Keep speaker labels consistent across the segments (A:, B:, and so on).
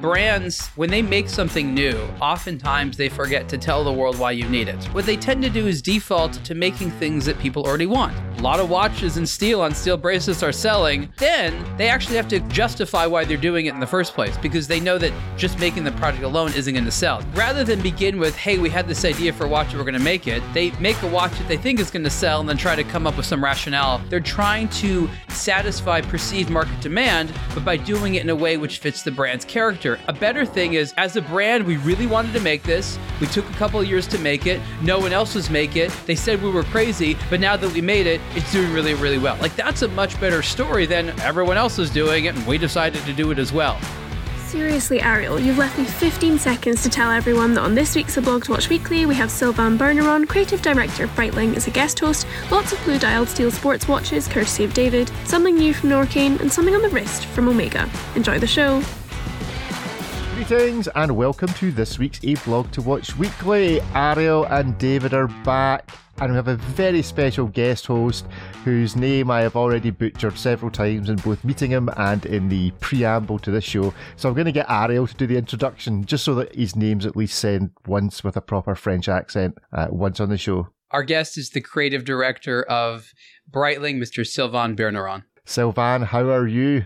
A: brands, when they make something new, oftentimes they forget to tell the world why you need it. What they tend to do is default to making things that people already want. A lot of watches and steel on steel bracelets are selling. Then they actually have to justify why they're doing it in the first place because they know that just making the product alone isn't going to sell. Rather than begin with, hey, we had this idea for a watch, we're going to make it, they make a watch that they think is going to sell and then try to come up with some rationale. They're trying to satisfy perceived market demand, but by doing it in a way which fits the brand's character. A better thing is, as a brand, we really wanted to make this. We took a couple of years to make it. No one else was make it. They said we were crazy, but now that we made it, it's doing really, really well. Like that's a much better story than everyone else is doing it, and we decided to do it as well.
B: Seriously, Ariel, you've left me 15 seconds to tell everyone that on this week's A Blog to Watch Weekly, we have Sylvain Berneron, creative director of Breitling, as a guest host, lots of blue dialed steel sports watches, courtesy of David, something new from Norqain, and something on the wrist from Omega. Enjoy the show.
C: Greetings and welcome to this week's A Blog to Watch Weekly. Ariel and David are back, and we have a very special guest host whose name I have already butchered several times in both meeting him and in the preamble to this show. So I'm going to get Ariel to do the introduction just so that his name's at least said once with a proper French accent uh, once on the show.
A: Our guest is the creative director of Breitling, Mr. Sylvain Berneron.
C: Sylvain, how are you?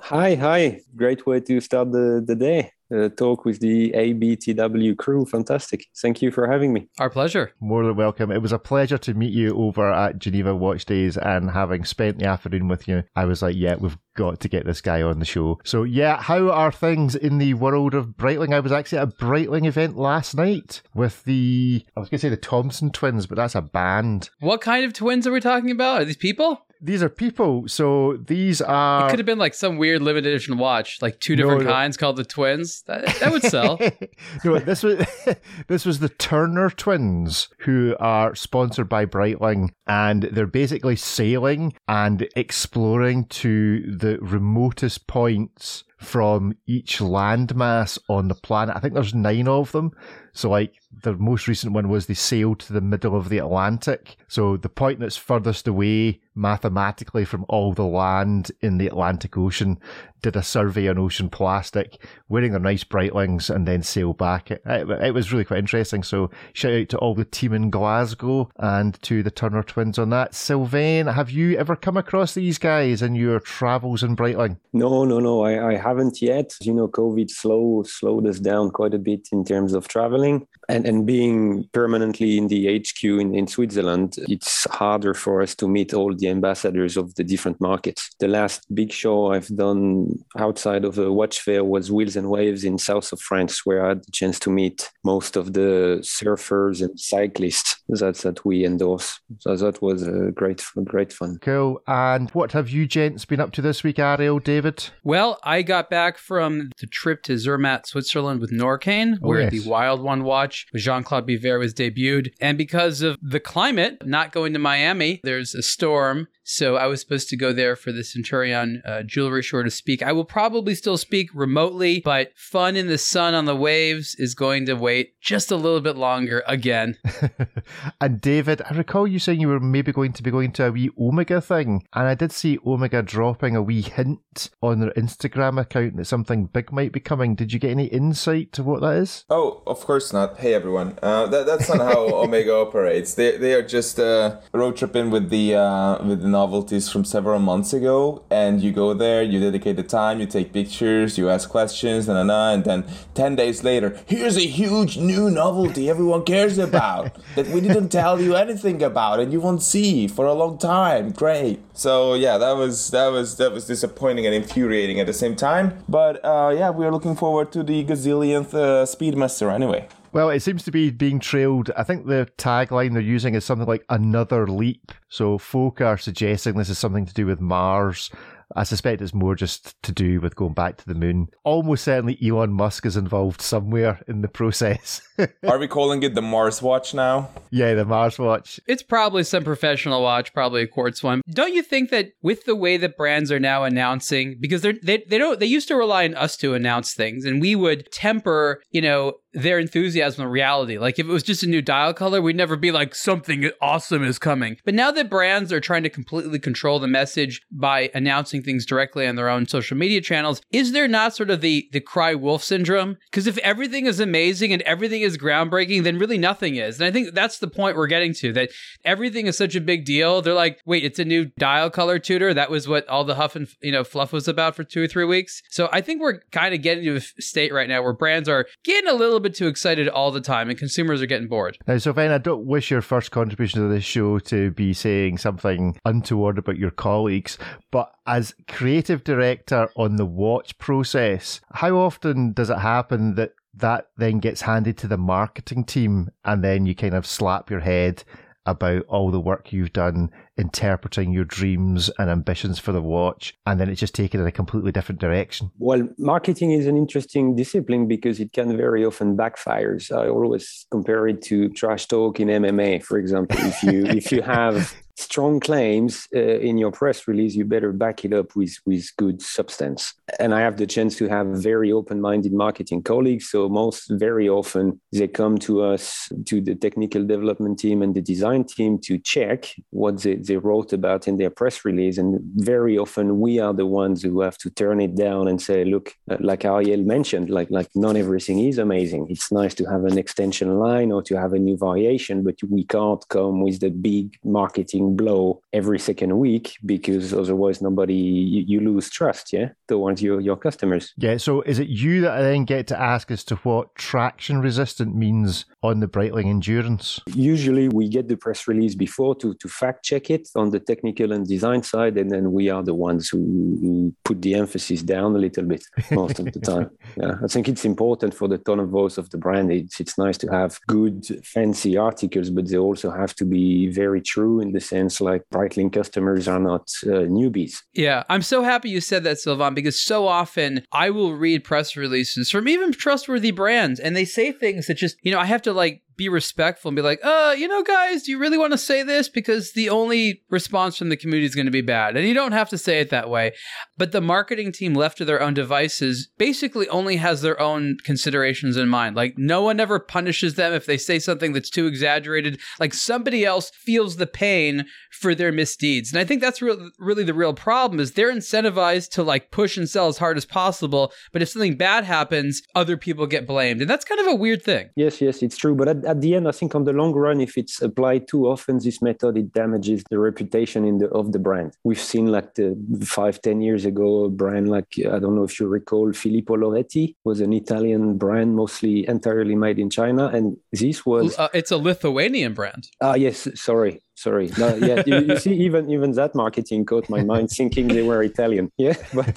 D: Hi, hi. Great way to start the, the day uh, talk with the ABTW crew. Fantastic. Thank you for having me.
A: Our pleasure.
C: More than welcome. It was a pleasure to meet you over at Geneva Watch Days and having spent the afternoon with you, I was like, yeah, we've got to get this guy on the show. So, yeah, how are things in the world of Breitling? I was actually at a Breitling event last night with the, I was going to say the Thompson twins, but that's a band.
A: What kind of twins are we talking about? Are these people?
C: These are people. So these are.
A: It could have been like some weird limited edition watch, like two different no, no. kinds called the twins. That, that would sell.
C: no, this was this was the Turner twins, who are sponsored by Breitling, and they're basically sailing and exploring to the remotest points from each landmass on the planet. I think there's nine of them. So, like, the most recent one was they sailed to the middle of the Atlantic. So, the point that's furthest away mathematically from all the land in the Atlantic Ocean did a survey on ocean plastic, wearing their nice Breitlings, and then sail back. It, it, it, was really quite interesting. So, shout out to all the team in Glasgow and to the Turner twins on that. Sylvain, have you ever come across these guys in your travels in Breitling?
D: No, no, no. I, I haven't yet. You know, COVID slow slowed us down quite a bit in terms of traveling. And, and being permanently in the HQ in, in Switzerland, it's harder for us to meet all the ambassadors of the different markets. The last big show I've done outside of the watch fair was Wheels and Waves in south of France, where I had the chance to meet most of the surfers and cyclists that, that we endorse. So that was a great, great fun.
C: Cool. And what have you gents been up to this week, Ariel, David?
A: Well, I got back from the trip to Zermatt, Switzerland with Norqain, oh, where yes. the Wild One watch with Jean Claude Biver was debuted. And because of the climate, not going to Miami, there's a storm. So I was supposed to go there for the Centurion uh, jewelry show to speak. I will probably still speak remotely, but fun in the sun on the waves is going to wait just a little bit longer again.
C: and David, I recall you saying you were maybe going to be going to a wee Omega thing. And I did see Omega dropping a wee hint on their Instagram account that something big might be coming. Did you get any insight to what that is?
E: Oh, of course not. Hey, everyone. Uh, that, that's not how Omega operates. They, they are just uh, road tripping with the, uh, with the novelties from several months ago, and you go there, you dedicate the time, you take pictures, you ask questions, and, and, then 10 days later, here's a huge new novelty everyone cares about that we didn't tell you anything about and you won't see for a long time. Great. So yeah, that was that was that was disappointing and infuriating at the same time. But uh, yeah, we are looking forward to the gazillionth uh, Speedmaster anyway.
C: Well, it seems to be being trailed. I think the tagline they're using is something like another leap. So folk are suggesting this is something to do with Mars. I suspect it's more just to do with going back to the moon. Almost certainly Elon Musk is involved somewhere in the process.
E: Are we calling it the Mars Watch now?
C: Yeah, the Mars Watch.
A: It's probably some professional watch, probably a quartz one. Don't you think that with the way that brands are now announcing, because they're, they they don't they used to rely on us to announce things, and we would temper, you know, their enthusiasm and reality. Like if it was just a new dial color, we'd never be like something awesome is coming. But now that brands are trying to completely control the message by announcing things directly on their own social media channels, is there not sort of the the cry wolf syndrome? Because if everything is amazing and everything is groundbreaking, then really nothing is. And I think that's the point we're getting to that everything is such a big deal. They're like, wait, it's a new dial color Tudor. That was what all the huff and you know fluff was about for two or three weeks. So I think we're kind of getting to a state right now where brands are getting a little bit too excited all the time and consumers are getting bored.
C: Now, Sylvain, I don't wish your first contribution to this show to be saying something untoward about your colleagues, but as creative director on the watch process, how often does it happen that that then gets handed to the marketing team and then you kind of slap your head about all the work you've done interpreting your dreams and ambitions for the watch, and then it's just taken in a completely different direction?
D: Well, marketing is an interesting discipline because it can very often backfires. I always compare it to trash talk in MMA, for example. If you if you have strong claims uh, in your press release, you better back it up with, with good substance. And I have the chance to have very open minded marketing colleagues. So, most very often, they come to us, to the technical development team and the design team to check what they, they wrote about in their press release. And very often, we are the ones who have to turn it down and say, look, uh, like Ariel mentioned, like, like not everything is amazing. It's nice to have an extension line or to have a new variation, but we can't come with the big marketing blow every second week because otherwise nobody you, you, lose trust yeah towards your, your customers.
C: Yeah so is it you that i then get to ask as to what traction resistant means on the breitling endurance?
D: Usually we get the press release before to, to fact check it on the technical and design side and then we are the ones who, who put the emphasis down a little bit most of the time. Yeah i think it's important for the tone of voice of the brand. It's, it's nice to have good fancy articles but they also have to be very true in the sense sense like Breitling customers are not uh, newbies.
A: Yeah, I'm so happy you said that, Sylvain, because so often I will read press releases from even trustworthy brands and they say things that just, you know, I have to like be respectful and be like, uh, you know, guys, do you really want to say this? Because the only response from the community is going to be bad. And you don't have to say it that way. But the marketing team left to their own devices basically only has their own considerations in mind. Like, no one ever punishes them if they say something that's too exaggerated. Like, somebody else feels the pain for their misdeeds. And I think that's re- really the real problem is they're incentivized to like push and sell as hard as possible. But if something bad happens, other people get blamed. And that's kind of a weird thing.
D: Yes, yes, it's true. But at, at the end, I think on the long run, if it's applied too often, this method it damages the reputation in the of the brand. We've seen like the five, ten years ago, a brand like I don't know if you recall, Filippo Loretti was an Italian brand, mostly entirely made in China, and this was
A: uh, it's a Lithuanian brand.
D: Ah, yes, sorry, sorry. No yeah you, you, see even even that marketing caught my mind thinking they were italian. Yeah but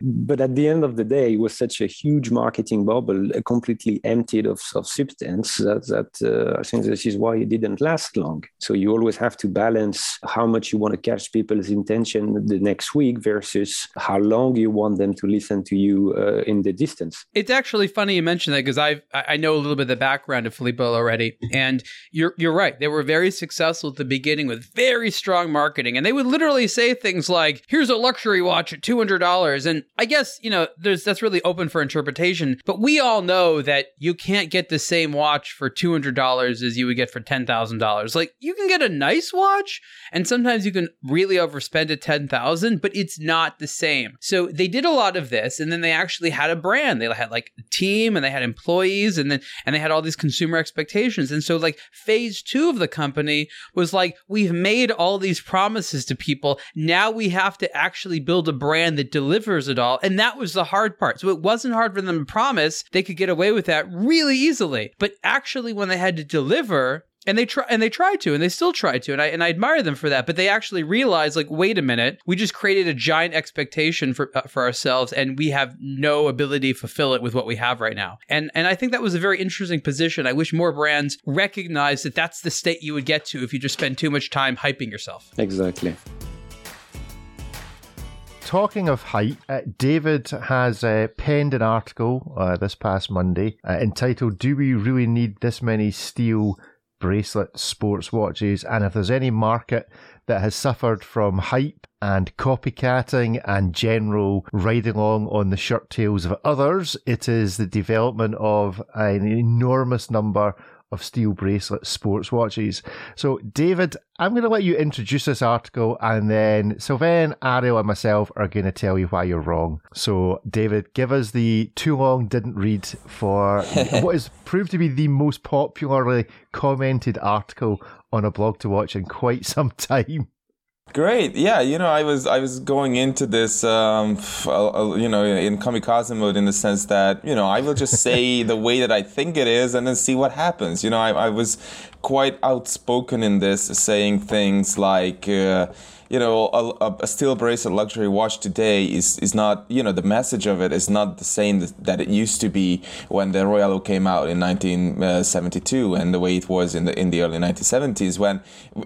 D: but at the end of the day it was such a huge marketing bubble uh, completely emptied of, of substance that, that uh, i think this is why it didn't last long. So you always have to balance how much you want to catch people's intention the next week versus how long you want them to listen to you uh, in the distance.
A: It's actually funny you mentioned that because i i know a little bit of the background of Filippo Loretti and you're you're right. They were very successful successful at the beginning with very strong marketing. And they would literally say things like, here's a luxury watch at $200. And I guess, you know, there's that's really open for interpretation. But we all know that you can't get the same watch for $200 as you would get for $10,000. Like you can get a nice watch and sometimes you can really overspend at 10,000, but it's not the same. So they did a lot of this and then they actually had a brand. They had like a team and they had employees and then and they had all these consumer expectations. And so like phase 2 of the company was like, we've made all these promises to people. Now we have to actually build a brand that delivers it all. And that was the hard part. So it wasn't hard for them to promise. They could get away with that really easily. But actually, when they had to deliver, and they try and they tried to and they still try to and I and I admire them for that but they actually realized like wait a minute we just created a giant expectation for uh, for ourselves and we have no ability to fulfill it with what we have right now. And and I think that was a very interesting position. I wish more brands recognize that that's the state you would get to if you just spend too much time hyping yourself.
D: Exactly.
C: Talking of hype, uh, David has uh, penned an article uh, this past Monday uh, entitled "Do We Really Need This Many Steel bracelet sports watches. And if there's any market that has suffered from hype and copycatting and general riding along on the shirt tails of others, it is the development of an enormous number of steel bracelet sports watches. So, David, I'm going to let you introduce this article, and then Sylvain, Ariel, and myself are going to tell you why you're wrong. So, David, give us the too long didn't read for what is proved to be the most popularly commented article on a blog to watch in quite some time.
E: Great, yeah. You know, I was I was going into this, um, you know, in kamikaze mode in the sense that you know I will just say the way that I think it is, and then see what happens. You know, I, I was quite outspoken in this, saying things like. Uh, you know, a, a, steel bracelet luxury watch today is, is not, you know, the message of it is not the same that it used to be when the Royal Oak came out in 1972 and the way it was in the in the early 1970s when,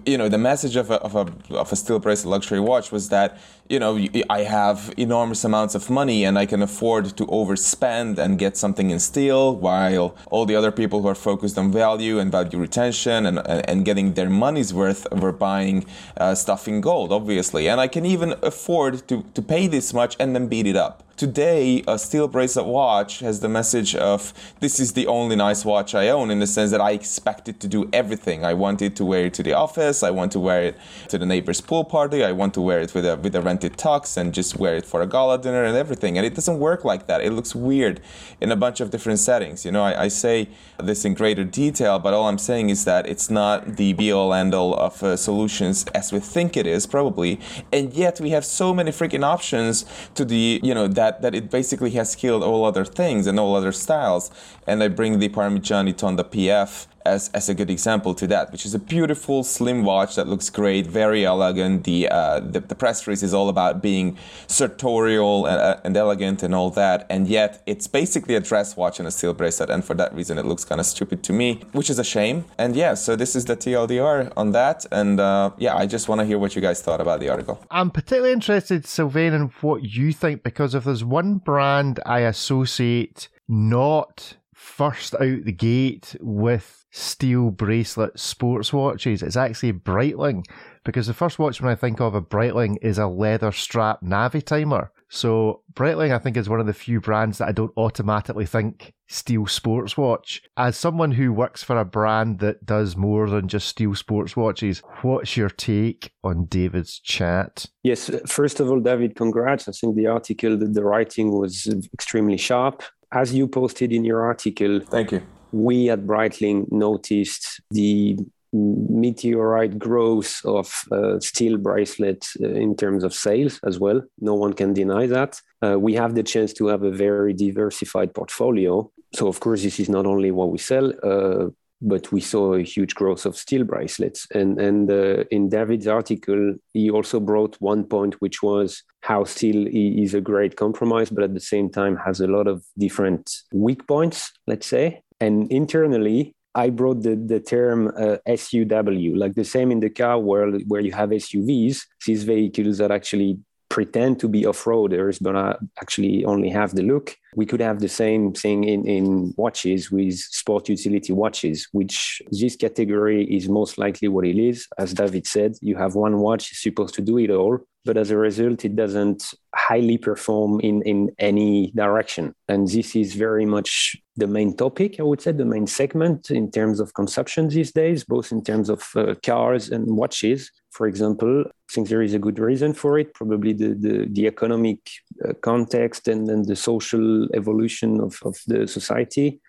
E: you know, the message of a, of a, of a steel bracelet luxury watch was that you know, I have enormous amounts of money and I can afford to overspend and get something in steel while all the other people who are focused on value and value retention and, and getting their money's worth were buying uh, stuff in gold, obviously. And I can even afford to, to pay this much and then beat it up. Today, a steel bracelet watch has the message of this is the only nice watch I own in the sense that I expect it to do everything. I want it to wear it to the office, I want to wear it to the neighbor's pool party, I want to wear it with a with a rented tux and just wear it for a gala dinner and everything. And it doesn't work like that. It looks weird in a bunch of different settings. You know, I, I say this in greater detail, but all I'm saying is that it's not the be all end all of uh, solutions as we think it is, probably. And yet we have so many freaking options to the, you know, that that that it basically has killed all other things and all other styles. And I bring the Parmigiani Tonda PF as, as a good example to that, which is a beautiful slim watch that looks great, very elegant. The uh, the, the, press release is all about being sartorial and, uh, and, elegant and all that, and yet it's basically a dress watch and a steel bracelet, and for that reason it looks kind of stupid to me, which is a shame. And yeah, so this is the TLDR on that, and uh, yeah, I just want to hear what you guys thought about the article.
C: I'm particularly interested, Sylvain, in what you think because if there's one brand I associate not first out the gate with steel bracelet sports watches. It's actually Breitling because the first watch when I think of a Breitling is a leather strap Navitimer. So Breitling, I think, is one of the few brands that I don't automatically think steel sports watch. As someone who works for a brand that does more than just steel sports watches, what's your take on David's chat?
D: Yes, first of all, David, congrats. I think the article, the, the writing was extremely sharp. As you posted in your article,
E: thank you
D: we at Breitling noticed the meteorite growth of uh, steel bracelets uh, in terms of sales as well. No one can deny that. Uh, we have the chance to have a very diversified portfolio. So, of course, this is not only what we sell, uh, but we saw a huge growth of steel bracelets. And, and uh, in David's article, he also brought one point, which was how steel is a great compromise, but at the same time has a lot of different weak points, let's say. And internally, I brought the, the term uh, SUW, like the same in the car world where you have SUVs, these vehicles that actually pretend to be off-roaders but uh, actually only have the look we could have the same thing in, in watches with sport utility watches which this category is most likely what it is as david said you have one watch supposed to do it all but as a result, it doesn't highly perform in, in any direction. And this is very much the main topic, I would say, the main segment in terms of consumption these days, both in terms of uh, cars and watches. For example, I think there is a good reason for it, probably the, the, the economic uh, context and, and the social evolution of, of the society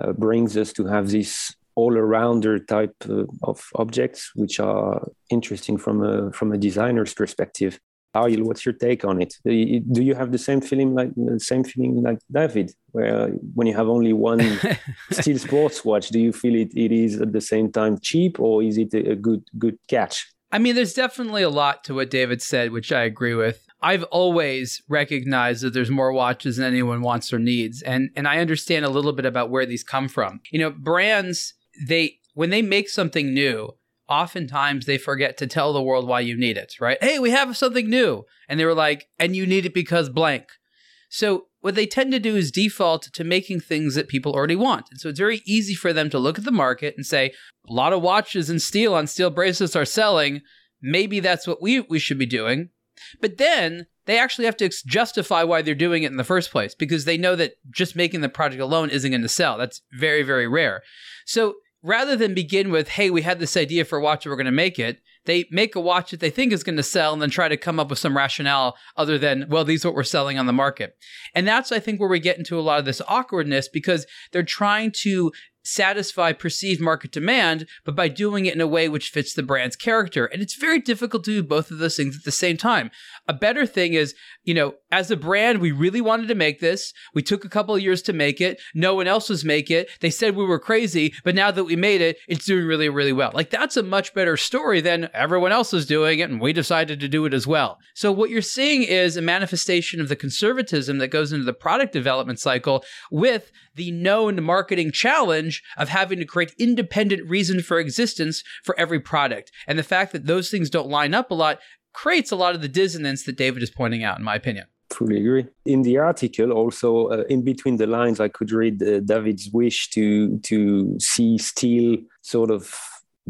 D: uh, brings us to have this all-arounder type uh, of objects, which are interesting from a from a designer's perspective. Ariel, what's your take on it? Do you have the same feeling like the same feeling like David, where when you have only one steel sports watch, do you feel it, it is at the same time cheap, or is it a good good catch?
A: I mean, there's definitely a lot to what David said, which I agree with. I've always recognized that there's more watches than anyone wants or needs, and and I understand a little bit about where these come from. You know, brands they when they make something new, oftentimes they forget to tell the world why you need it, right? Hey, we have something new. And they were like, and you need it because blank. So what they tend to do is default to making things that people already want. And so it's very easy for them to look at the market and say, a lot of watches and steel on steel bracelets are selling. Maybe that's what we, we should be doing. But then they actually have to justify why they're doing it in the first place because they know that just making the project alone isn't going to sell. That's very, very rare. So rather than begin with, hey, we had this idea for a watch, and we're going to make it, they make a watch that they think is going to sell and then try to come up with some rationale other than, well, these are what we're selling on the market. And that's, I think, where we get into a lot of this awkwardness because they're trying to satisfy perceived market demand, but by doing it in a way which fits the brand's character. And it's very difficult to do both of those things at the same time. A better thing is, you know, as a brand, we really wanted to make this. We took a couple of years to make it. No one else was make it. They said we were crazy, but now that we made it, it's doing really, really well. Like that's a much better story than everyone else is doing it and we decided to do it as well. So what you're seeing is a manifestation of the conservatism that goes into the product development cycle with the known marketing challenge of having to create independent reason for existence for every product. And the fact that those things don't line up a lot creates a lot of the dissonance that David is pointing out, in my opinion.
D: Fully agree. In the article, also uh, in between the lines, I could read uh, David's wish to to see steel sort of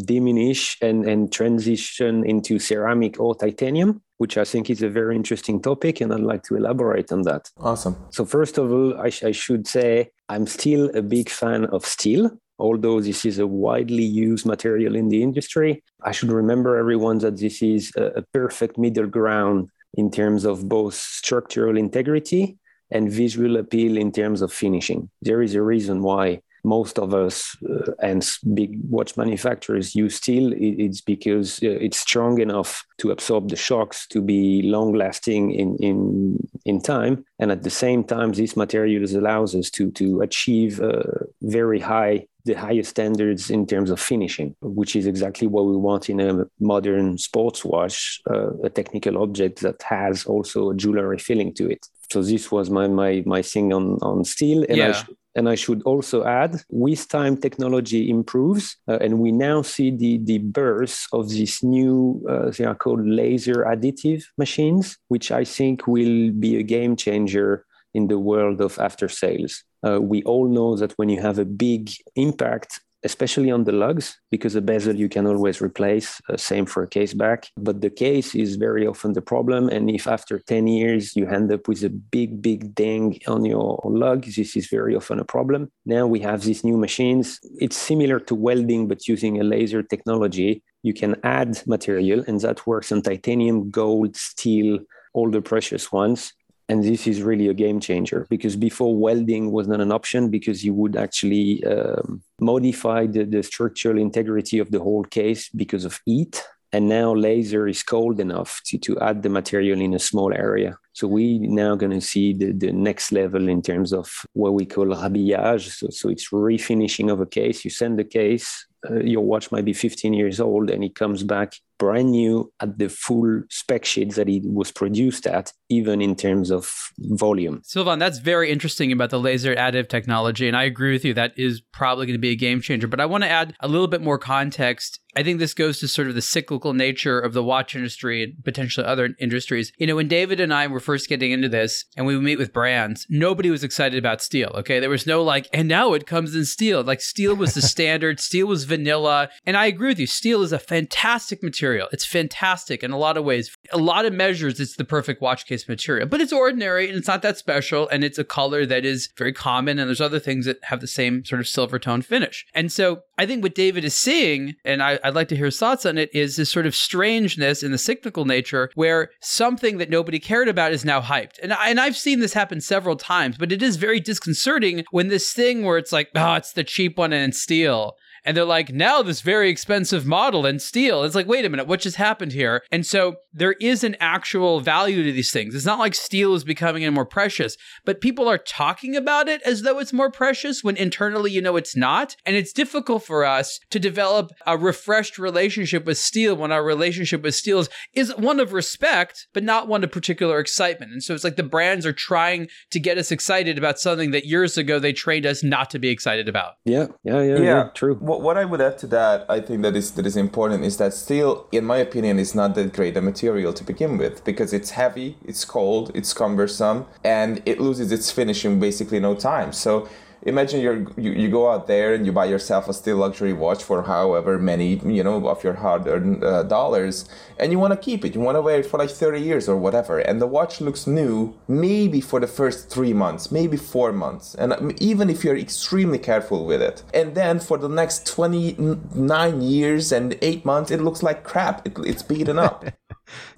D: diminish and, and transition into ceramic or titanium, which I think is a very interesting topic, and I'd like to elaborate on that.
E: Awesome.
D: So, first of all, I, sh- I should say I'm still a big fan of steel. Although this is a widely used material in the industry, I should remember everyone that this is a, perfect middle ground in terms of both structural integrity and visual appeal in terms of finishing. There is a reason why most of us uh, and big watch manufacturers use steel, it's because uh, it's strong enough to absorb the shocks to be long lasting in, in, in time. And at the same time, this materials allows us to, to achieve uh, very high the highest standards in terms of finishing, which is exactly what we want in a modern sports watch, uh, a technical object that has also a jewelry feeling to it. So this was my my my thing on on steel, and
A: yeah.
D: I and I should also add, with time, technology improves, uh, and we now see the, the birth of these new, uh, they are called laser additive machines, which I think will be a game changer in the world of after sales. Uh, we all know that when you have a big impact especially on the lugs, because a bezel you can always replace, uh, same for a case back. But the case is very often the problem. And if after 10 years you end up with a big, big ding on your lug, this is very often a problem. Now we have these new machines. It's similar to welding, but using a laser technology. You can add material, and that works on titanium, gold, steel, all the precious ones and this is really a game changer because before welding was not an option because you would actually um, modify the, the structural integrity of the whole case because of heat. And now laser is cold enough to, to add the material in a small area. So we now going to see the, the next level in terms of what we call rhabillage. So, so it's refinishing of a case. You send the case uh, your watch might be 15 years old and it comes back brand new at the full spec sheet that it was produced at, even in terms of volume.
A: Sylvain, that's very interesting about the laser additive technology. And I agree with you, that is probably going to be a game changer. But I want to add a little bit more context. I think this goes to sort of the cyclical nature of the watch industry and potentially other industries. You know, when David and I were first getting into this and we would meet with brands, nobody was excited about steel. Okay. There was no like, and now it comes in steel. Like steel was the standard, steel was vanilla. And I agree with you. Steel is a fantastic material. It's fantastic in a lot of ways. A lot of measures, it's the perfect watch case material, but it's ordinary and it's not that special. And it's a color that is very common. And there's other things that have the same sort of silver tone finish. And so I think what David is seeing, and I, would like to hear his thoughts on it, is this sort of strangeness in the cyclical nature where something that nobody cared about is now hyped. And, I, and I've seen this happen several times, but it is very disconcerting when this thing where it's like, oh, it's the cheap one and steel and they're like, now this very expensive model and steel. It's like, wait a minute, what just happened here? And so there is an actual value to these things. It's not like steel is becoming more precious, but people are talking about it as though it's more precious when internally you know it's not. And it's difficult for us to develop a refreshed relationship with steel when our relationship with steel is, is one of respect, but not one of particular excitement. And so it's like the brands are trying to get us excited about something that years ago they trained us not to be excited about.
D: Yeah, yeah, yeah, yeah, yeah true.
E: Well, what, what I would add to that, I think that is that is important is that steel, in my opinion, is not that great a material to begin with because it's heavy, it's cold, it's cumbersome, and it loses its finish in basically no time. So imagine you're, you you go out there and you buy yourself a steel luxury watch for however many you know of your hard-earned uh, dollars and you want to keep it. You want to wear it for like 30 years or whatever. And the watch looks new maybe for the first three months maybe four months. And um, even if you're extremely careful with it. And then for the next 29 years and eight months it looks like crap. It, it's beaten up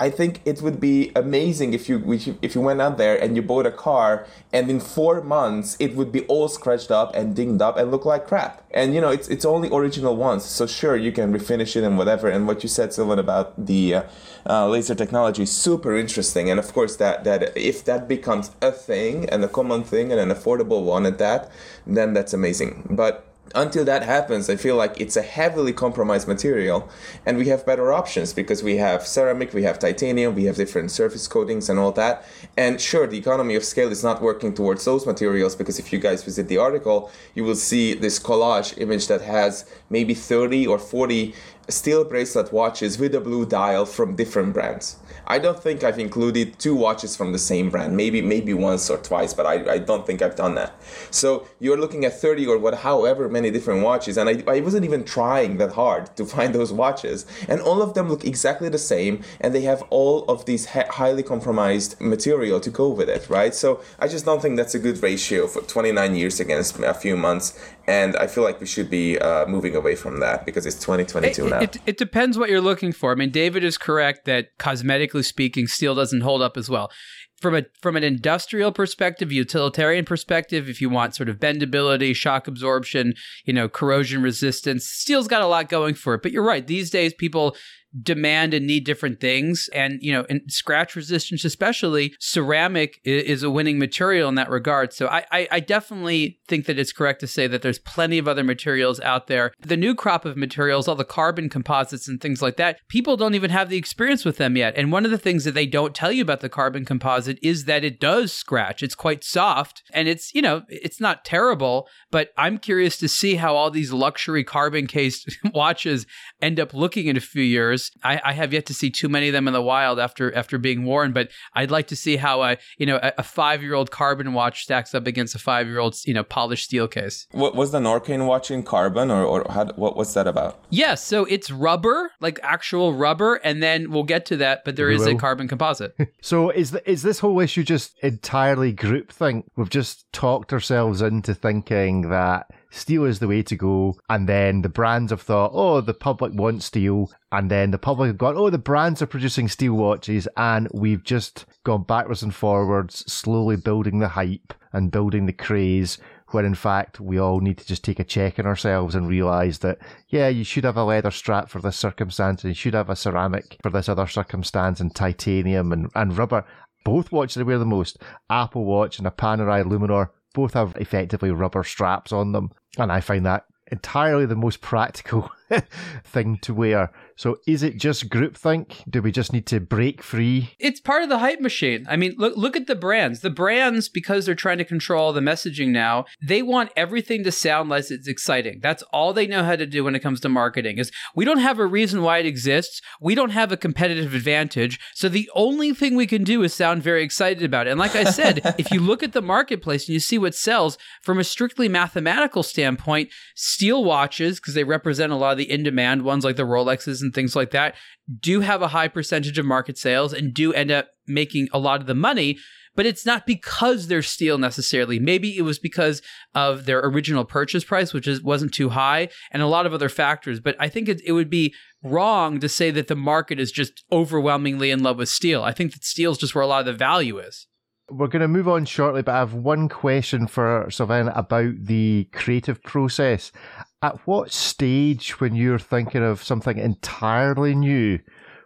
E: I think it would be amazing if you if you went out there and you bought a car and in four months it would be all scratched up and dinged up and look like crap. And you know it's it's only original once, so sure you can refinish it and whatever. And what you said, Sylvain, about the uh, uh, laser technology is super interesting. And of course that that if that becomes a thing and a common thing and an affordable one at that, then that's amazing. But until that happens, I feel like it's a heavily compromised material, and we have better options because we have ceramic, we have titanium, we have different surface coatings and all that. And sure, the economy of scale is not working towards those materials because if you guys visit the article, you will see this collage image that has maybe 30 or 40 steel bracelet watches with a blue dial from different brands. I don't think I've included two watches from the same brand. Maybe maybe once or twice, but I, I don't think I've done that. So you're looking at 30 or what however many different watches, and I, I wasn't even trying that hard to find those watches. And all of them look exactly the same, and they have all of these ha- highly compromised material to go with it, right? So I just don't think that's a good ratio for 29 years against a few months and I feel like we should be uh, moving away from that because it's 2022
A: it,
E: now.
A: It, it, depends what you're looking for. I mean, David is correct that cosmetically speaking, steel doesn't hold up as well. From a from an industrial perspective, utilitarian perspective, if you want sort of bendability, shock absorption, you know, corrosion resistance, steel's got a lot going for it. But you're right; these days, people demand and need different things. And, you know, in scratch resistance, especially, ceramic is a winning material in that regard. So I, I, I, definitely think that it's correct to say that there's plenty of other materials out there. The new crop of materials, all the carbon composites and things like that, people don't even have the experience with them yet. And one of the things that they don't tell you about the carbon composite is that it does scratch. It's quite soft and it's, you know, it's not terrible, but I'm curious to see how all these luxury carbon cased watches end up looking in a few years. I, I, have yet to see too many of them in the wild after after being worn, but I'd like to see how a you know a, a five year old carbon watch stacks up against a five year old you know polished steel case.
E: What was the Norqain watch in carbon, or or how, what what's that about?
A: Yes, yeah, so it's rubber, like actual rubber, and then we'll get to that. But there we is will. a carbon composite.
C: so is the, is this whole issue just entirely groupthink? We've just talked ourselves into thinking that steel is the way to go. And then the brands have thought, oh, the public wants steel. And then the public have gone, oh, the brands are producing steel watches. And we've just gone backwards and forwards, slowly building the hype and building the craze. When in fact, we all need to just take a check on ourselves and realize that, yeah, you should have a leather strap for this circumstance and you should have a ceramic for this other circumstance and titanium and, and rubber. Both watches I wear the most, Apple Watch and a Panerai Luminor, both have effectively rubber straps on them. And I find that entirely the most practical thing to wear. So is it just groupthink? Do we just need to break free?
A: It's part of the hype machine. I mean, look look at the brands. The brands, because they're trying to control the messaging now, they want everything to sound like it's exciting. That's all they know how to do when it comes to marketing. Is we don't have a reason why it exists. We don't have a competitive advantage. So the only thing we can do is sound very excited about it. And like I said, if you look at the marketplace and you see what sells from a strictly mathematical standpoint, steel watches because they represent a lot of the in demand ones like the Rolexes and things like that do have a high percentage of market sales and do end up making a lot of the money. But it's not because they're steel necessarily. Maybe it was because of their original purchase price, which is, wasn't too high, and a lot of other factors. But I think it, it would be wrong to say that the market is just overwhelmingly in love with steel. I think that steel is just where a lot of the value is.
C: We're going to move on shortly, but I have one question for Sylvain about the creative process. At what stage, when you're thinking of something entirely new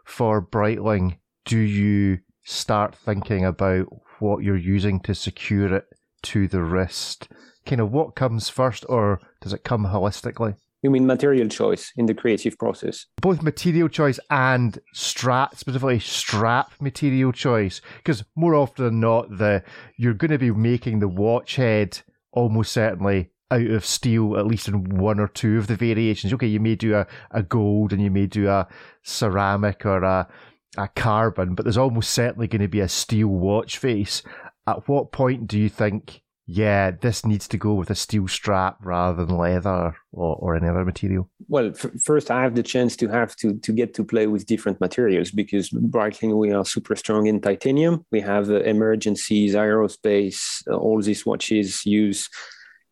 C: for Breitling, do you start thinking about what you're using to secure it to the wrist? Kind of what comes first, or does it come holistically?
D: You mean material choice in the creative process?
C: Both material choice and strap, specifically strap material choice, because more often than not, the you're going to be making the watch head almost certainly out of steel, at least in one or two of the variations. Okay, you may do a, a gold and you may do a ceramic or a, a carbon, but there's almost certainly going to be a steel watch face. At what point do you think, yeah, this needs to go with a steel strap rather than leather or, or any other material?
D: Well, f- first, I have the chance to have to, to get to play with different materials because Breitling, we are super strong in titanium. We have uh, emergencies, aerospace, uh, all these watches use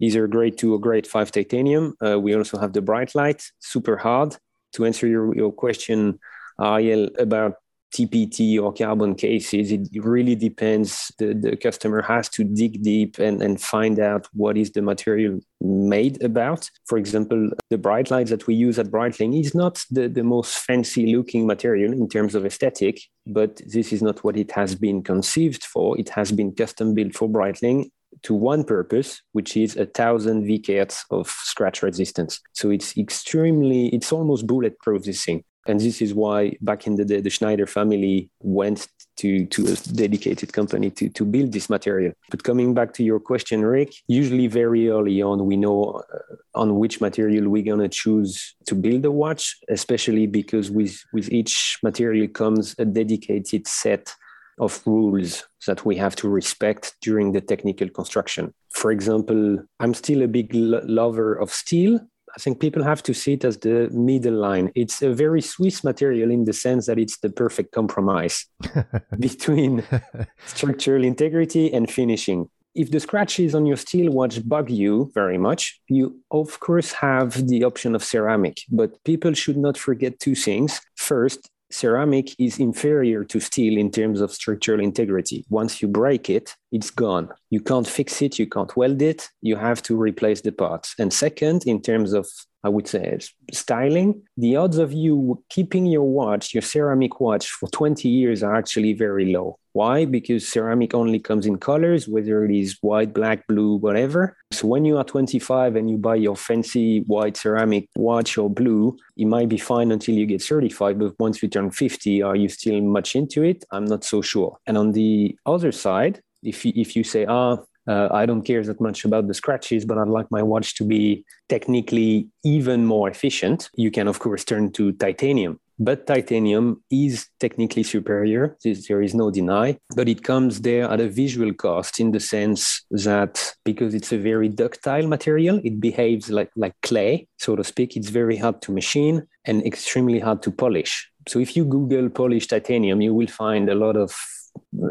D: either grade two or grade five titanium. Uh, we also have the Breitlight, super hard. To answer your, your question, Ariel, about TPT or carbon cases, it really depends. The, the customer has to dig deep and, and find out what is the material made about. For example, the Breitlight that we use at Breitling is not the, the most fancy looking material in terms of aesthetic, but this is not what it has been conceived for. It has been custom built for Breitling to one purpose, which is a thousand VKH of scratch resistance. So it's extremely, it's almost bulletproof, this thing. And this is why back in the day, the Schneider family went to, to a dedicated company to, to build this material. But coming back to your question, Rick, usually very early on, we know uh, on which material we're going to choose to build a watch, especially because with, with each material comes a dedicated set of rules that we have to respect during the technical construction. For example, I'm still a big lo- lover of steel, I think people have to see it as the middle line. It's a very Swiss material in the sense that it's the perfect compromise between structural integrity and finishing. If the scratches on your steel watch bug you very much, you of course have the option of ceramic, but people should not forget two things. First, ceramic is inferior to steel in terms of structural integrity. Once you break it, it's gone. You can't fix it, you can't weld it, you have to replace the parts. And second, in terms of I would say styling, the odds of you keeping your watch, your ceramic watch for 20 years are actually very low. Why? Because ceramic only comes in colors, whether it is white, black, blue, whatever. So when you are 25 and you buy your fancy white ceramic watch or blue, it might be fine until you get certified. But once you turn 50, are you still much into it? I'm not so sure. And on the other side, if you, if you say, ah, uh, I don't care that much about the scratches, but I'd like my watch to be technically even more efficient. You can, of course, turn to titanium. But titanium is technically superior. There is no deny. But it comes there at a visual cost in the sense that because it's a very ductile material, it behaves like, like clay, so to speak. It's very hard to machine and extremely hard to polish. So if you Google polished titanium, you will find a lot of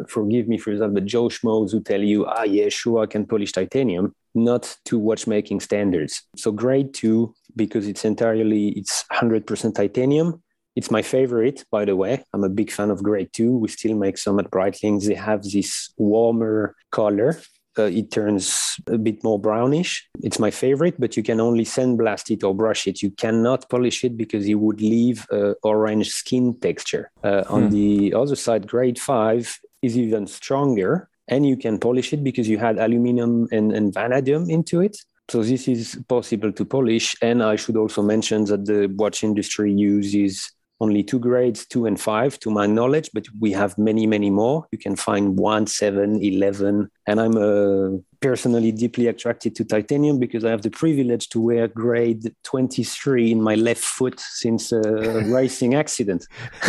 D: forgive me for example, the Joe Schmoes who tell you, ah, yeah, sure, I can polish titanium, not to watchmaking standards. So grade two, because it's entirely, it's 100% titanium. It's my favorite, by the way. I'm a big fan of grade two. We still make some at Breitlings. They have this warmer color uh, it turns a bit more brownish. It's my favorite, but you can only sandblast it or brush it. You cannot polish it because it would leave uh, orange skin texture. Uh, hmm. On the other side, grade five is even stronger, and you can polish it because you had aluminum and, and vanadium into it. So this is possible to polish. And I should also mention that the watch industry uses only two grades, two and five, to my knowledge, but we have many, many more. You can find one, seven, 11. And I'm a personally deeply attracted to titanium because I have the privilege to wear grade 23 in my left foot since a racing accident.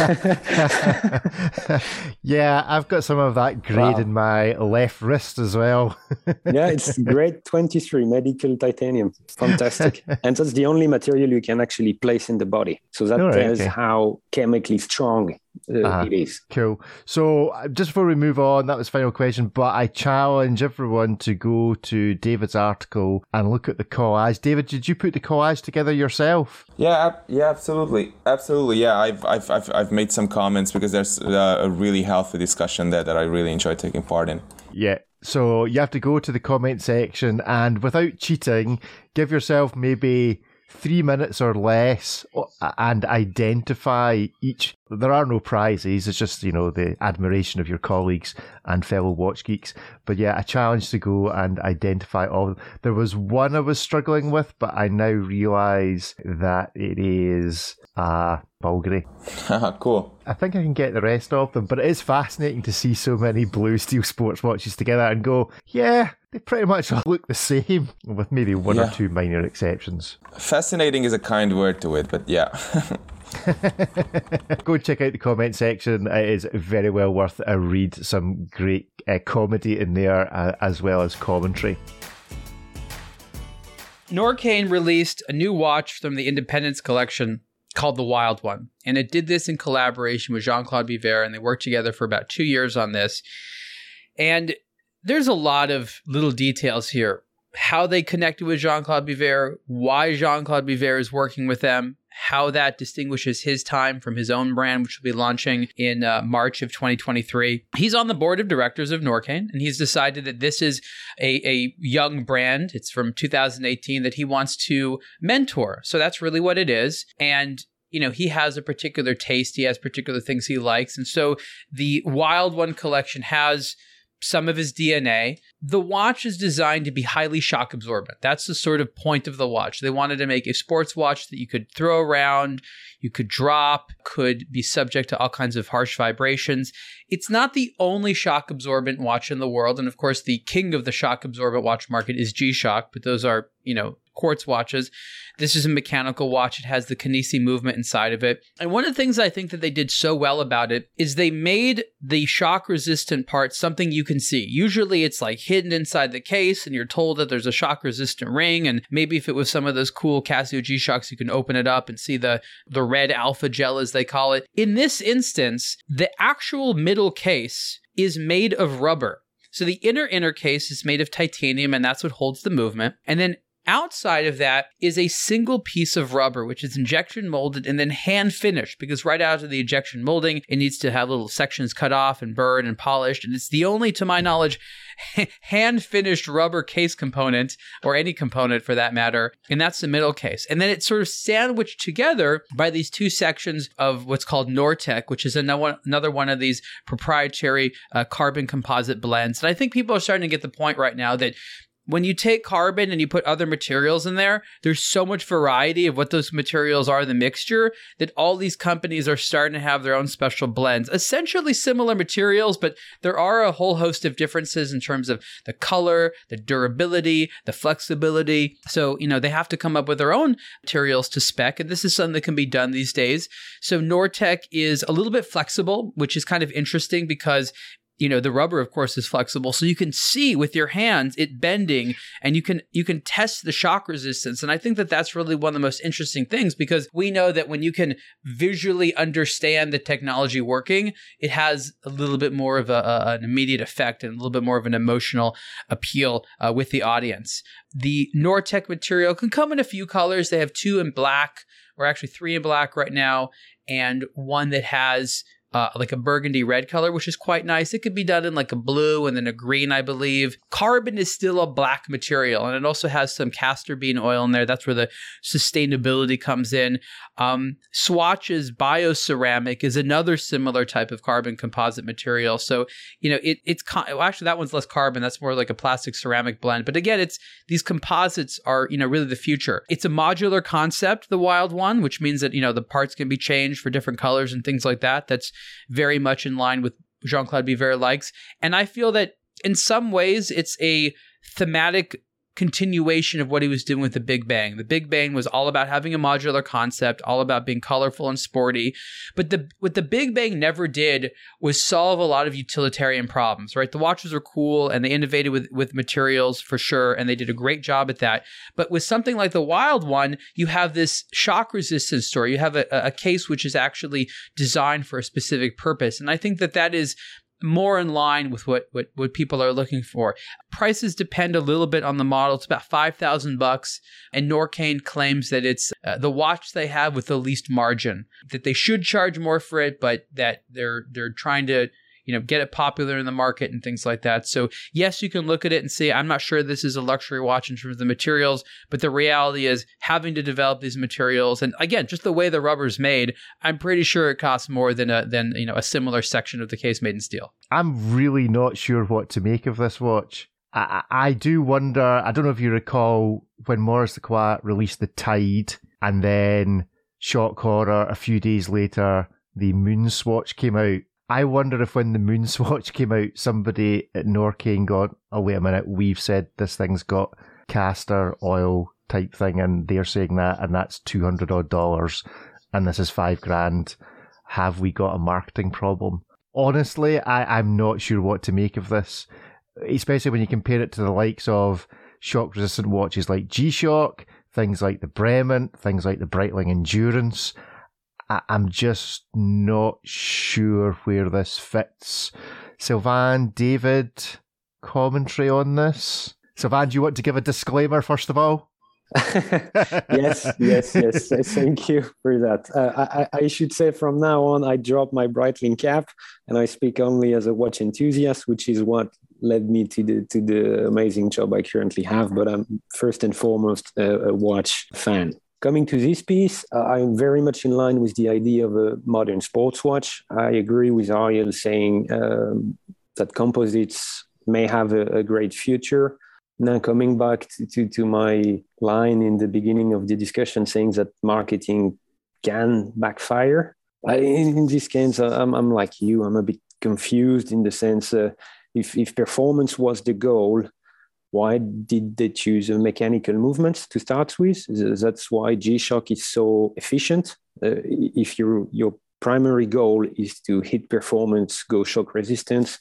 C: yeah, I've got some of that grade wow. in my left wrist as well.
D: yeah, it's grade 23 medical titanium. Fantastic. and that's the only material you can actually place in the body. So that oh, right, tells okay. how chemically strong uh, uh-huh. it is.
C: Cool. So uh, just before we move on, that was final question, but I challenge everyone to go to David's article and look at the collage. David, did you put the collage together yourself?
E: Yeah, yeah, absolutely, absolutely. Yeah, I've I've I've, I've made some comments because there's uh, a really healthy discussion there that I really enjoy taking part in.
C: Yeah, so you have to go to the comment section and without cheating, give yourself maybe three minutes or less and identify each. There are no prizes. It's just, you know, the admiration of your colleagues and fellow watch geeks. But yeah, a challenge to go and identify all. There was one I was struggling with, but I now realize that it is uh, Bulgari.
E: cool.
C: I think I can get the rest of them, but it is fascinating to see so many blue steel sports watches together and go, yeah, they pretty much all look the same, with maybe one
E: Yeah.
C: or two minor exceptions.
E: Fascinating is a kind word to it, but yeah.
C: Go check out the comment section. It is very well worth a read. Some great uh, comedy in there, uh, as well as commentary.
A: Norqain released a new watch from the Independence collection called the Wild One. And it did this in collaboration with Jean Claude Biver, and they worked together for about two years on this. And there's a lot of little details here. How they connected with Jean Claude Biver, why Jean Claude Biver is working with them, how that distinguishes his time from his own brand, which will be launching in uh, March of 2023. He's on the board of directors of Norqain, and he's decided that this is a, a young brand. It's from 2018 that he wants to mentor. So that's really what it is. And you know, he has a particular taste, he has particular things he likes. And so the Wild One collection has some of his DNA. The watch is designed to be highly shock absorbent. That's the sort of point of the watch. They wanted to make a sports watch that you could throw around, you could drop, could be subject to all kinds of harsh vibrations. It's not the only shock absorbent watch in the world. And of course, the king of the shock absorbent watch market is G Shock, but those are, you know, quartz watches. This is a mechanical watch. It has the Kenissi movement inside of it. And one of the things I think that they did so well about it is they made the shock resistant part something you can see. Usually it's like hidden inside the case and you're told that there's a shock resistant ring. And maybe if it was some of those cool Casio G Shocks, you can open it up and see the, the red alpha gel, as they call it. In this instance, the actual middle case is made of rubber. So the inner inner case is made of titanium and that's what holds the movement. And then Outside of that is a single piece of rubber, which is injection molded and then hand finished because right out of the injection molding, it needs to have little sections cut off and burned and polished. And it's the only, to my knowledge, hand finished rubber case component or any component for that matter. And that's the middle case. And then it's sort of sandwiched together by these two sections of what's called Norteq, which is another one of these proprietary uh, carbon composite blends. And I think people are starting to get the point right now that when you take carbon and you put other materials in there, there's so much variety of what those materials are, in the mixture, that all these companies are starting to have their own special blends. Essentially similar materials, but there are a whole host of differences in terms of the color, the durability, the flexibility. So, you know, they have to come up with their own materials to spec, and this is something that can be done these days. So, Norteq is a little bit flexible, which is kind of interesting because you know the rubber of course is flexible. So you can see with your hands it bending and you can you can test the shock resistance. And i think that that's really one of the most interesting things because we know that when you can visually understand the technology working it has a little bit more of a, a an immediate effect and a little bit more of an emotional appeal uh, with the audience. The norteq material can come in a few colors. They have two in black or actually three in black right now and one that has uh, like a burgundy red color, which is quite nice. It could be done in like a blue and then a green, I believe. Carbon is still a black material, and it also has some castor bean oil in there. That's where the sustainability comes in. Um, Swatch's bioceramic is another similar type of carbon composite material. So you know, it, it's con- well, actually that one's less carbon. That's more like a plastic ceramic blend. But again, it's these composites are you know really the future. It's a modular concept, the Wild One, which means that you know the parts can be changed for different colors and things like that. That's very much in line with Jean Claude Biver likes. And I feel that in some ways it's a thematic continuation of what he was doing with the Big Bang. The Big Bang was all about having a modular concept, all about being colorful and sporty. But the what the Big Bang never did was solve a lot of utilitarian problems, right? The watches were cool and they innovated with, with materials for sure, and they did a great job at that. But with something like the Wild One, you have this shock resistance story. You have a, a case which is actually designed for a specific purpose. And I think that that is more in line with what, what what people are looking for. Prices depend a little bit on the model. It's about five thousand bucks, and Norqain claims that it's uh, the watch they have with the least margin. That they should charge more for it, but that they're they're trying to you know get it popular in the market and things like that. So yes, you can look at it and say I'm not sure this is a luxury watch in terms of the materials, but the reality is having to develop these materials and again just the way the rubber's made, I'm pretty sure it costs more than a than you know a similar section of the case made in steel.
C: I'm really not sure what to make of this watch. I, I do wonder. I don't know if you recall when Maurice Lacroix released the Tide, and then shock horror. A few days later, the Moon Swatch came out. I wonder if when the Moonswatch came out, somebody at Norqain got, oh, wait a minute, we've said this thing's got castor oil type thing, and they're saying that, and that's 200 odd dollars, and this is five grand. Have we got a marketing problem? Honestly, I, I'm not sure what to make of this, especially when you compare it to the likes of shock resistant watches like G Shock, things like the Bremont, things like the Breitling Endurance. I- I'm just not sure where this fits. Sylvain, David, commentary on this? Sylvain, do you want to give a disclaimer first of all?
D: yes, yes, yes. Thank you for that. Uh, I, I, should say from now on, I drop my Breitling cap and I speak only as a watch enthusiast, which is what led me to the to the amazing job I currently have. But I'm first and foremost a, a watch fan. Coming to this piece, uh, I'm very much in line with the idea of a modern sports watch. I agree with Ariel saying um, that composites may have a, a great future now coming back to, to, to, my line in the beginning of the discussion saying that marketing can backfire I, in this case I'm, I'm like you i'm a bit confused in the sense uh, if, if performance was the goal why did they choose a mechanical movement to start with that's why g-shock is so efficient uh, if your your primary goal is to hit performance go shock resistance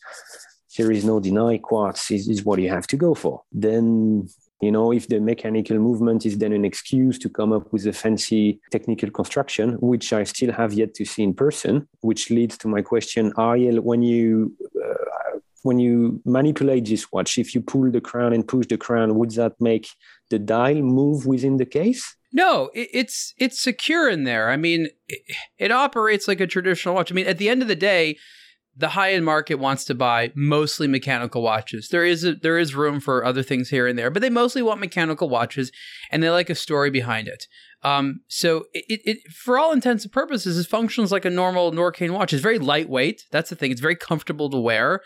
D: there is no deny quartz is, is what you have to go for. Then you know, if the mechanical movement is then an excuse to come up with a fancy technical construction, which I still have yet to see in person, which leads to my question, Ariel, when you uh, when you manipulate this watch, if you pull the crown and push the crown, would that make the dial move within the case?
A: No, it, it's it's secure in there. I mean, it, it operates like a traditional watch. I mean, at the end of the day, the high end market wants to buy mostly mechanical watches. There is a, there is room for other things here and there, but they mostly want mechanical watches, and they like a story behind it. Um, so it, it, for all intents and purposes, it functions like a normal Norqain watch. It's very lightweight. That's the thing. It's very comfortable to wear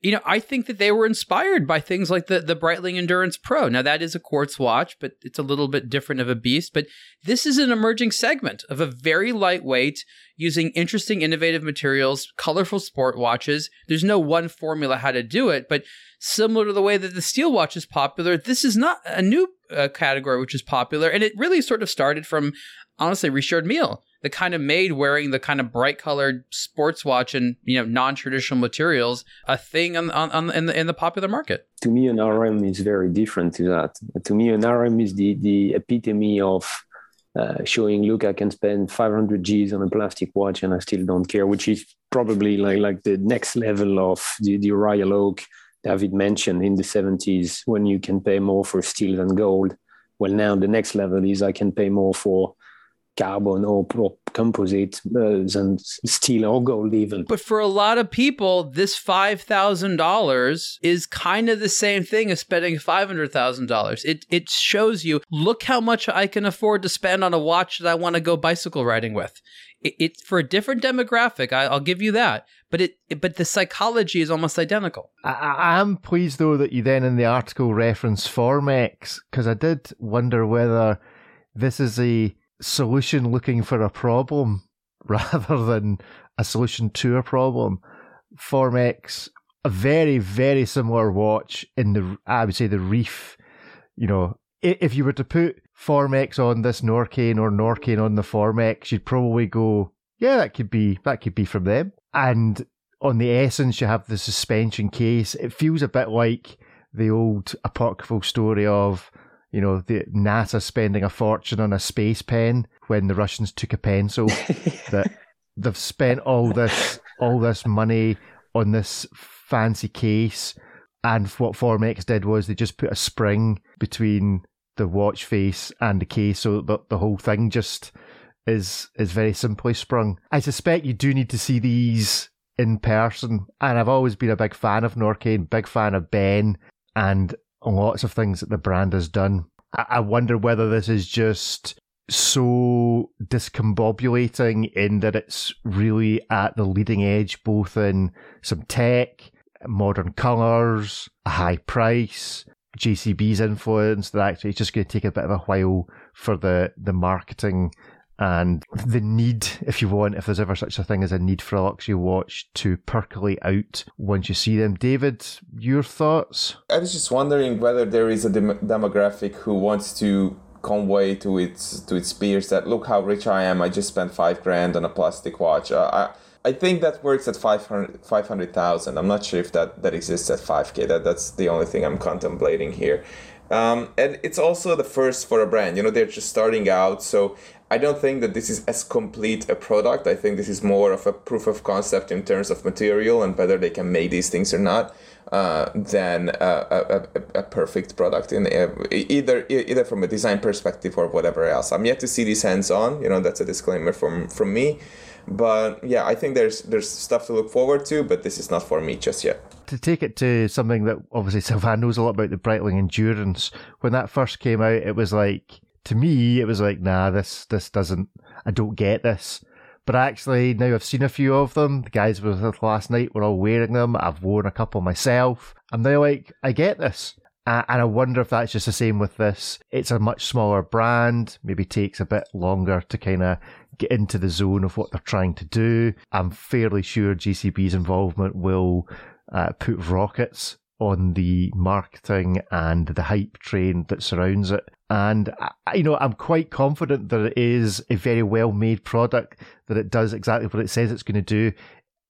A: you know, I think that they were inspired by things like the the Breitling Endurance Pro. Now that is a quartz watch, but it's a little bit different of a beast. But this is an emerging segment of a very lightweight, using interesting, innovative materials, colorful sport watches. There's no one formula how to do it, but similar to the way that the steel watch is popular, this is not a new uh, category which is popular, and it really sort of started from honestly Richard Mille that kind of made wearing the kind of bright colored sports watch and you know non-traditional materials a thing on, on, on in the in the popular market.
D: To me an rm is very different to that. To me an rm is the the epitome of uh, showing look i can spend 500 g's on a plastic watch and i still don't care which is probably like like the next level of the, the royal oak david mentioned in the 70s when you can pay more for steel than gold. Well now the next level is i can pay more for carbon or, or composite uh, than steel or gold even.
A: But for a lot of people, this $5,000 is kind of the same thing as spending $500,000. It, it shows you, look how much I can afford to spend on a watch that I want to go bicycle riding with. It, it's for a different demographic. I, will give you that. But it, it, but the psychology is almost identical.
C: I, am pleased though that you then in the article reference Formex because I did wonder whether this is a solution looking for a problem rather than a solution to a problem. Formex, a very, very similar watch in the, I would say, the reef. You know, if you were to put Formex on this Norqain or Norqain on the Formex, you'd probably go, yeah, that could be, that could be from them. And on the Essence, you have the suspension case. It feels a bit like the old apocryphal story of you know, the NASA spending a fortune on a space pen when the Russians took a pencil. that they've spent all this all this money on this fancy case, and what Formex did was they just put a spring between the watch face and the case, so that the whole thing just is is very simply sprung. I suspect you do need to see these in person, and I've always been a big fan of Norqain, big fan of Ben, and lots of things that the brand has done. I wonder whether this is just so discombobulating in that it's really at the leading edge, both in some tech, modern colours, a high price, JCB's influence, that actually it's just going to take a bit of a while for the, the marketing and the need, if you want, if there's ever such a thing as a need for a luxury watch to percolate out once you see them. David, your thoughts?
E: I was just wondering whether there is a dem- demographic who wants to convey to its to its peers that look how rich I am. I just spent five grand on a plastic watch. Uh, I, I think that works at 500,000. 500, I'm not sure if that, that exists at 5K. That, that's the only thing I'm contemplating here. Um, and it's also the first for a brand. You know, they're just starting out. So I don't think that this is as complete a product. I think this is more of a proof of concept in terms of material and whether they can make these things or not. Uh, than a, a, a, perfect product in uh, either either from a design perspective or whatever else. I'm yet to see these hands on. You know, that's a disclaimer from from me. But yeah, I think there's there's stuff to look forward to, but this is not for me just yet.
C: To take it to something that obviously Sylvain knows a lot about the Breitling Endurance. When that first came out, it was like to me, it was like, nah, this this doesn't. I don't get this. But actually, now I've seen a few of them. The guys with us last night were all wearing them. I've worn a couple myself. I'm now like, I get this. And I wonder if that's just the same with this. It's a much smaller brand, maybe takes a bit longer to kind of get into the zone of what they're trying to do. I'm fairly sure JCB's involvement will uh, put rockets on the marketing and the hype train that surrounds it. And, you know, I'm quite confident that it is a very well made product, that it does exactly what it says it's going to do.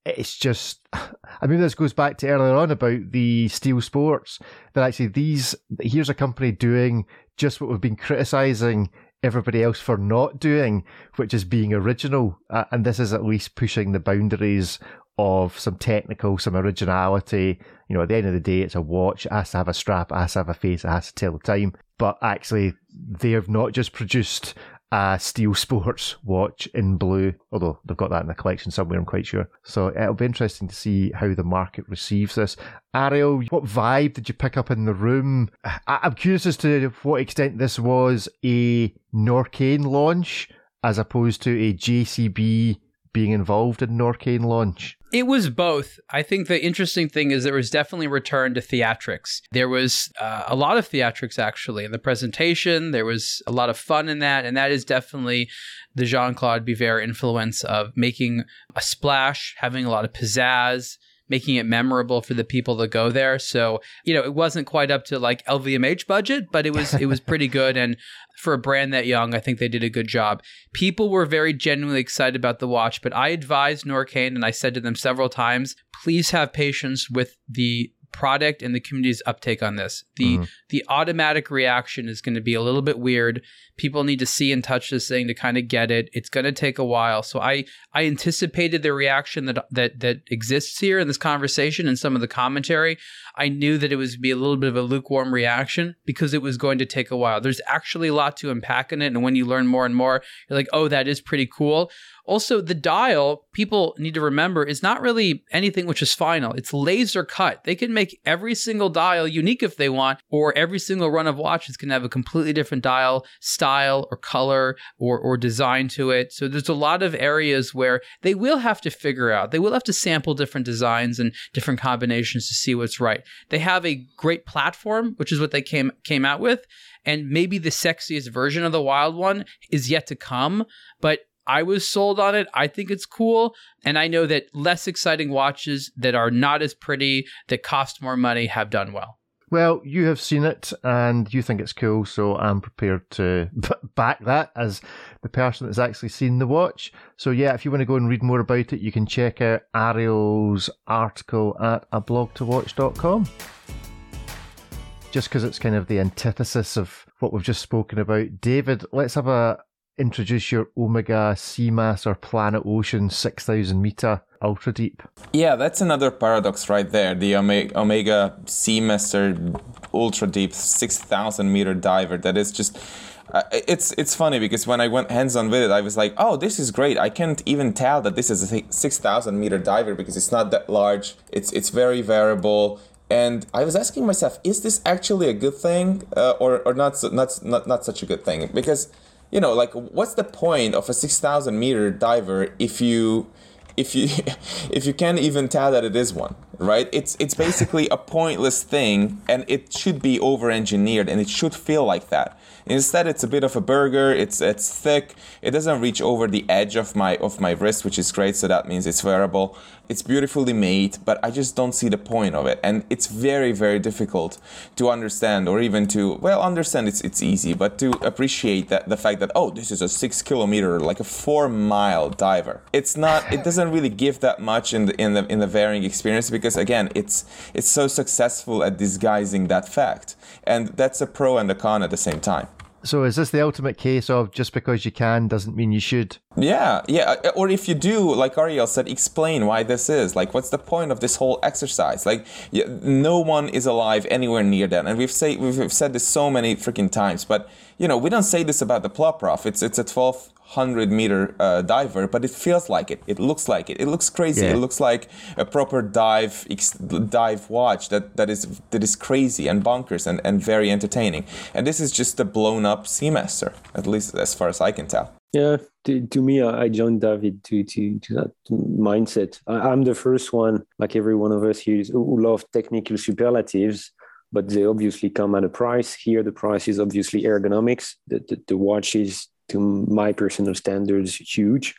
C: It's just, I mean, this goes back to earlier on about the steel sports, that actually these, here's a company doing just what we've been criticizing everybody else for not doing, which is being original. Uh, and this is at least pushing the boundaries of some technical, some originality. You know, at the end of the day, it's a watch. It has to have a strap. It has to have a face. It has to tell the time. But actually, they have not just produced a Steel Sports watch in blue, although they've got that in the collection somewhere, I'm quite sure. So uh, it'll be interesting to see how the market receives this. Ariel, what vibe did you pick up in the room? I'm curious as to what extent this was a Norqain launch as opposed to a JCB being involved in Norqain launch.
A: It was both. I think the interesting thing is there was definitely a return to theatrics. There was uh, a lot of theatrics actually in the presentation. There was a lot of fun in that, and that is definitely the Jean Claude Biver influence of making a splash, having a lot of pizzazz, making it memorable for the people that go there. So, you know, it wasn't quite up to like LVMH budget, but it was it was pretty good and for a brand that young, I think they did a good job. People were very genuinely excited about the watch, but I advised Norqain and I said to them several times, please have patience with the product and the community's uptake on this. The mm-hmm. the automatic reaction is going to be a little bit weird. People need to see and touch this thing to kind of get it. It's going to take a while. So I I anticipated the reaction that that that exists here in this conversation and some of the commentary. I knew that it was to be a little bit of a lukewarm reaction because it was going to take a while. There's actually a lot to unpack in it and when you learn more and more, you're like, "Oh, that is pretty cool." Also, the dial, people need to remember, is not really anything which is final. It's laser cut. They can make every single dial unique if they want, or every single run of watches can have a completely different dial style or color or, or design to it. So there's a lot of areas where they will have to figure out, they will have to sample different designs and different combinations to see what's right. They have a great platform, which is what they came came out with, and maybe the sexiest version of the wild one is yet to come, but I was sold on it. I think it's cool. And I know that less exciting watches that are not as pretty, that cost more money, have done well.
C: Well, you have seen it and you think it's cool, so I'm prepared to back that as the person that's actually seen the watch. So, yeah, if you want to go and read more about it, you can check out Ariel's article at a ablogtowatch.com. Just because it's kind of the antithesis of what we've just spoken about. David, let's have a, introduce your Omega Seamaster Planet Ocean 6000 meter ultra deep.
E: Yeah, that's another paradox right there. The Omega, Omega Seamaster Ultra Deep 6000 meter diver that is just. Uh, it's it's funny because when I went hands on with it, I was like, "Oh, this is great! I can't even tell that this is a six thousand meter diver because it's not that large. It's it's very variable. And I was asking myself, is this actually a good thing, uh, or or not, not not not such a good thing? Because you know, like what's the point of a 6,000 meter diver if you if you if you can't even tell that it is one, right? It's it's basically a pointless thing, and it should be over engineered, and it should feel like that. Instead, it's a bit of a burger. It's it's thick. It doesn't reach over the edge of my of my wrist, which is great. So that means it's wearable. It's beautifully made, but I just don't see the point of it, and it's very very difficult to understand, or even to well understand. It's it's easy, but to appreciate that the fact that oh, this is a six kilometer, like a four mile diver. It's not. It doesn't really give that much in the in the in the varying experience because again, it's it's so successful at disguising that fact, and that's a pro and a con at the same time.
C: So is this the ultimate case of just because you can doesn't mean you should?
E: Yeah, yeah. Uh, or if you do, like Ariel said, explain why this is. Like, what's the point of this whole exercise? Like, no one is alive anywhere near that, and we've say we've said this so many freaking times. But you know, we don't say this about the Ploprof. It's it's a twelfth 100 meter uh, diver, but it feels like it. It looks like it. It looks crazy. Yeah. It looks like a proper dive ex- dive watch that, that is that is crazy and bonkers and, and very entertaining. And this is just a blown up Seamaster, at least as far as I can tell.
D: Yeah, to, to me, I joined David to, to, to that mindset. I, am the first one, like every one of us here, who love technical superlatives but they obviously come at a price. Here, the price is obviously ergonomics. The, the, the watch is to my personal standards huge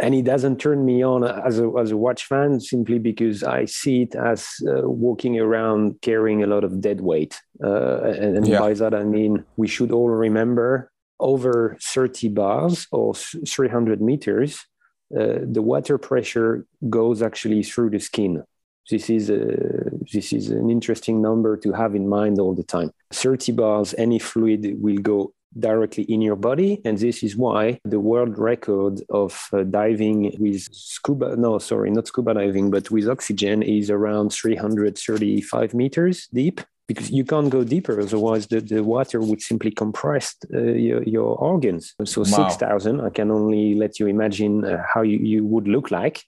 D: and it doesn't turn me on as a, as a watch fan simply because I see it as uh, walking around carrying a lot of dead weight. Uh, and, and yeah. by that, I mean, we should all remember over 30 bars or 300 meters, uh, the water pressure goes actually through the skin. This is, a, this is an interesting number to have in mind all the time. 30 bars, any fluid will go directly in your body. And this is why the world record of uh, diving with scuba, no, sorry, not scuba diving, but with oxygen is around 335 meters deep. Because you can't go deeper, otherwise the, the water would simply compress uh, your, your organs. So wow. 6,000, I can only let you imagine uh, how you, you would look like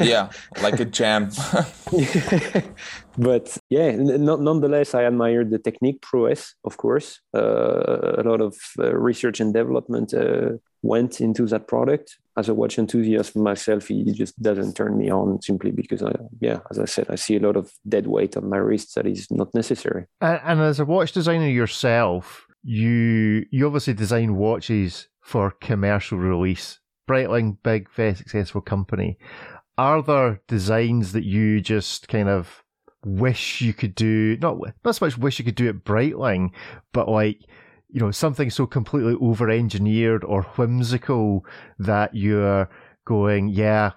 E: yeah, like a jam.
D: but yeah, n- nonetheless, I admire the technique prowess, of course. Uh, a lot of uh, research and development uh, went into that product. As a watch enthusiast myself, it just doesn't turn me on simply because, I, yeah, as I said, I see a lot of dead weight on my wrist that is not necessary.
C: And, and as a watch designer yourself, you you obviously design watches for commercial release. Breitling, big, very successful company are there designs that you just kind of wish you could do? Not not so much wish you could do at Breitling, but like you know something so completely over engineered or whimsical that you're going, yeah.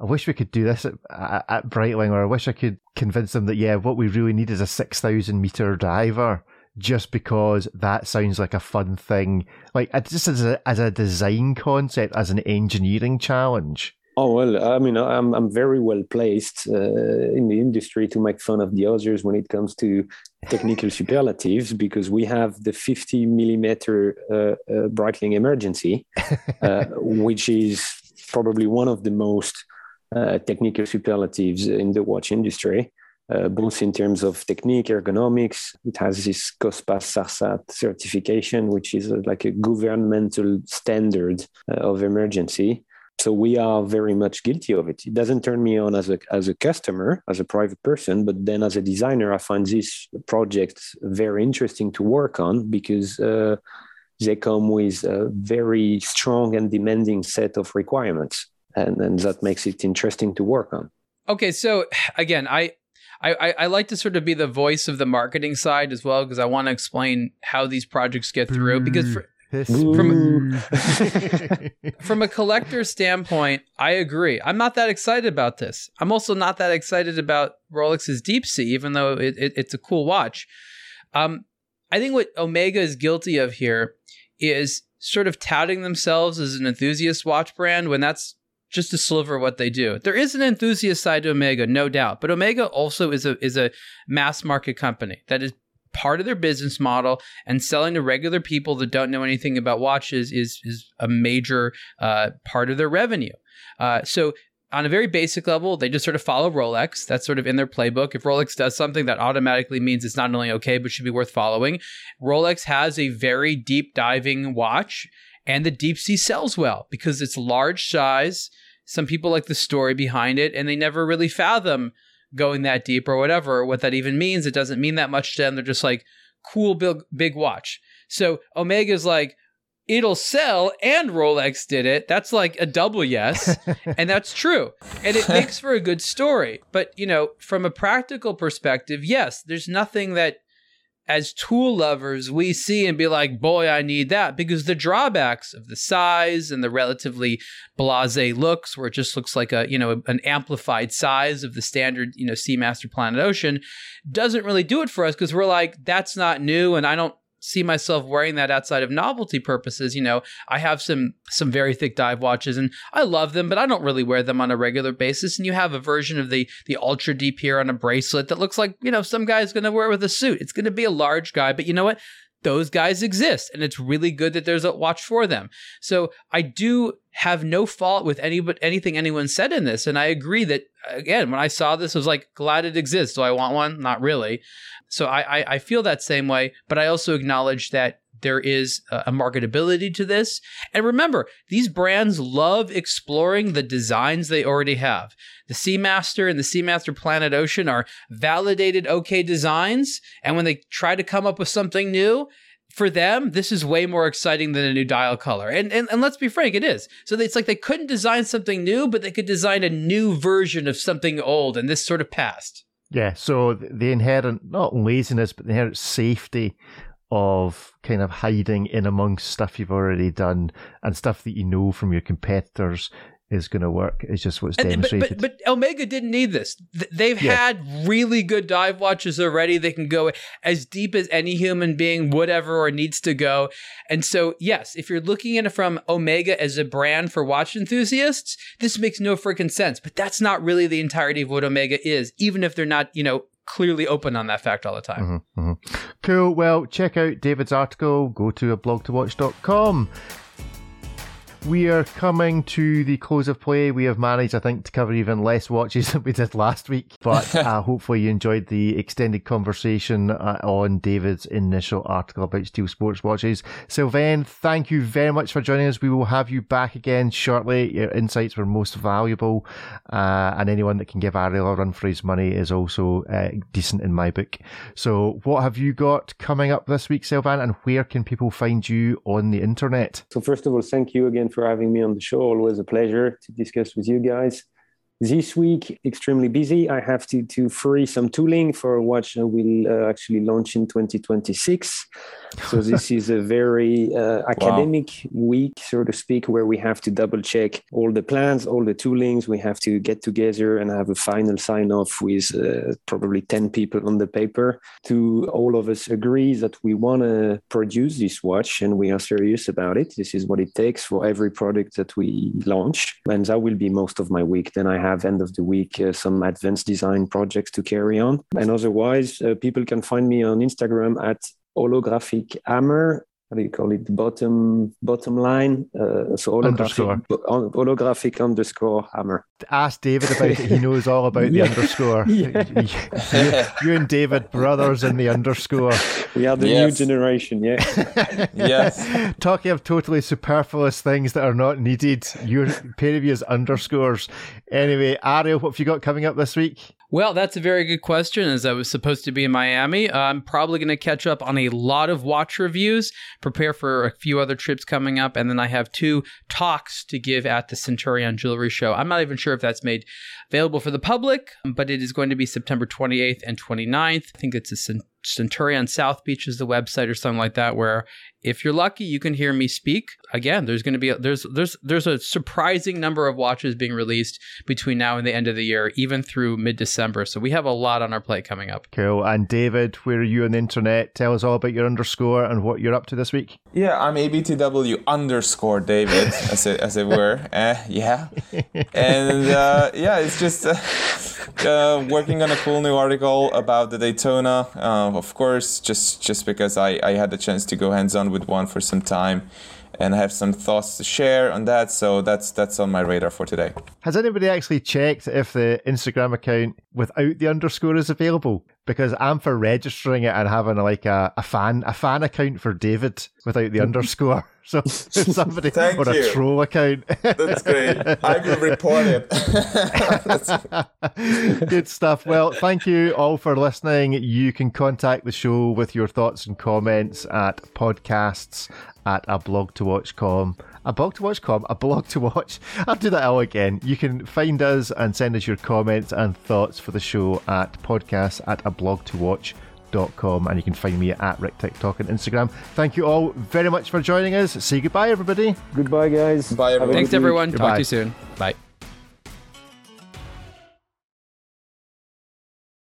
C: I wish we could do this at, at, Breitling, or I wish I could convince them that yeah, what we really need is a six thousand meter diver just because that sounds like a fun thing, like just as a as a design concept, as an engineering challenge.
D: Oh well, I mean, I'm I'm very well placed uh, in the industry to make fun of the others when it comes to technical superlatives because we have the 50 millimeter uh, uh, Breitling emergency, uh, which is probably one of the most uh, technical superlatives in the watch industry. Uh, both in terms of technique, ergonomics. It has this COSPAS SARSAT certification, which is like a governmental standard of emergency so we are very much guilty of it. It doesn't turn me on as a as a customer, as a private person, but then as a designer, I find these projects very interesting to work on because uh, they come with a very strong and demanding set of requirements, and, and that makes it interesting to work on.
A: Okay, so again, I I, I, like to sort of be the voice of the marketing side as well because I want to explain how these projects get through. Because for, from from a collector standpoint, I agree. I'm not that excited about this. I'm also not that excited about Rolex's Deep Sea, even though it, it, it's a cool watch. Um, I think what Omega is guilty of here is sort of touting themselves as an enthusiast watch brand when that's just a sliver of what they do. There is an enthusiast side to Omega, no doubt, but Omega also is a is a mass market company that is part of their business model and selling to regular people that don't know anything about watches is is a major uh, part of their revenue. Uh, so on a very basic level, they just sort of follow Rolex. That's sort of in their playbook. If Rolex does something, that automatically means it's not only okay, but should be worth following. Rolex has a very deep diving watch, and the Deep Sea sells well because it's large size, some people like the story behind it and they never really fathom going that deep or whatever what that even means it doesn't mean that much to them. They're just like cool big big watch. So omega's like it'll sell and rolex did it. That's like a double yes and that's true. And it makes for a good story. But you know from a practical perspective yes there's nothing that as tool lovers, we see and be like, boy, I need that. Because the drawbacks of the size and the relatively blase looks, where it just looks like a, you know, an amplified size of the standard, you know, Seamaster Planet Ocean, doesn't really do it for us because we're like, that's not new and I don't see myself wearing that outside of novelty purposes. You know, I have some some very thick dive watches and I love them, but I don't really wear them on a regular basis. And you have a version of the the ultra deep here on a bracelet that looks like, you know, some guy's gonna wear with a suit. It's gonna be a large guy, but you know what? Those guys exist, and it's really good that there's a watch for them. So I do have no fault with any but anything anyone said in this, and I agree that again when I saw this, I was like, glad it exists. Do I want one? Not really. So I, I, I feel that same way, but I also acknowledge that there is a marketability to this. And remember, these brands love exploring the designs they already have. The Seamaster and the Seamaster Planet Ocean are validated okay designs. And when they try to come up with something new, for them, this is way more exciting than a new dial color. And, and and let's be frank, it is. So it's like they couldn't design something new, but they could design a new version of something old, and this sort of passed.
C: Yeah, so the inherent, not laziness, but the inherent safety of kind of hiding in amongst stuff you've already done and stuff that you know from your competitors is going to work. Is just what's
A: And-
C: demonstrated.
A: But, but, but Omega didn't need this. They've
C: Yeah.
A: had really good dive watches already. They can go as deep as any human being would ever or needs to go. And so, yes, if you're looking at it from Omega as a brand for watch enthusiasts, this makes no freaking sense. But that's not really the entirety of what Omega is, even if they're not, you know, clearly open on that fact all the time.
C: Mhm, mhm. Cool. Well, check out David's article. Go to a blog2watch.com. We are coming to the close of play. We have managed, I think, to cover even less watches than we did last week. But uh, hopefully, you enjoyed the extended conversation uh, on David's initial article about steel sports watches. Sylvain, thank you very much for joining us. We will have you back again shortly. Your insights were most valuable, uh, and anyone that can give Ariel a run for his money is also uh, decent in my book. So, what have you got coming up this week, Sylvain, and where can people find you on the internet?
D: So first of all, thank you again for having me on the show. Always a pleasure to discuss with you guys. This week, extremely busy. I have to to free some tooling for a watch that will uh, actually launch in 2026. So this is a very uh, academic week, so to speak, where we have to double check all the plans, all the toolings. We have to get together and have a final sign off with uh, probably 10 people on the paper to all of us agree that we want to produce this watch and we are serious about it. This is what it takes for every product that we launch. And that will be most of my week. Then I have end of the week uh, some advanced design projects to carry on. And otherwise, uh, people can find me on Instagram at holographic hammer. How do you call it? Bottom bottom line. Uh, so
C: Underscore.
D: holographic, bo- holographic underscore hammer.
C: Ask David about it. He knows all about the underscore.
D: Yeah.
C: you, you and David, brothers in the underscore.
D: We are the
E: Yes.
D: new generation. Yeah.
E: yes.
C: Talking of totally superfluous things that are not needed, your pair of you is underscores. Anyway, Ariel, what have you got coming up this week?
A: Well, that's a very good question. As I was supposed to be in Miami, uh, I'm probably going to catch up on a lot of watch reviews, prepare for a few other trips coming up, and then I have two talks to give at the Centurion Jewelry Show. I'm not even sure if that's made available for the public, but it is going to be September 28th and 29th. I think it's a Cent- Centurion South Beach is the website or something like that, where if you're lucky, you can hear me speak. Again, there's going to be a, there's there's there's a surprising number of watches being released between now and the end of the year, even through mid December. So we have a lot on our plate coming up.
C: Cool. And David, where are you on the internet? Tell us all about your underscore and what you're up to this week.
E: Yeah, I'm ABTW underscore David, as it, as it were. Uh, yeah. And uh, yeah, it's just uh, uh, working on a cool new article about the Daytona. Of course, just just because I, I had the chance to go hands on with one for some time and I have some thoughts to share on that. So that's that's on my radar for today.
C: Has anybody actually checked if the Instagram account without the underscore is available? Because I'm for registering it and having like a, a fan a fan account for David without the underscore. So somebody
E: Thank
C: or a
E: you.
C: troll account.
E: That's great. I will report it.
C: Good stuff. Well, thank you all for listening. You can contact the show with your thoughts and comments at podcasts at a blog to watch.com. A blog to watch.com, a blog to watch. I'll do that all again. You can find us and send us your comments and thoughts for the show at podcast at a blog to watch watch.com. And you can find me at Rick TikTok and Instagram. Thank you all very much for joining us. Say goodbye, everybody.
D: Goodbye, guys.
E: Bye,
D: Have a
E: everyone.
A: Thanks,
D: good week.
A: everyone. Talk to you soon.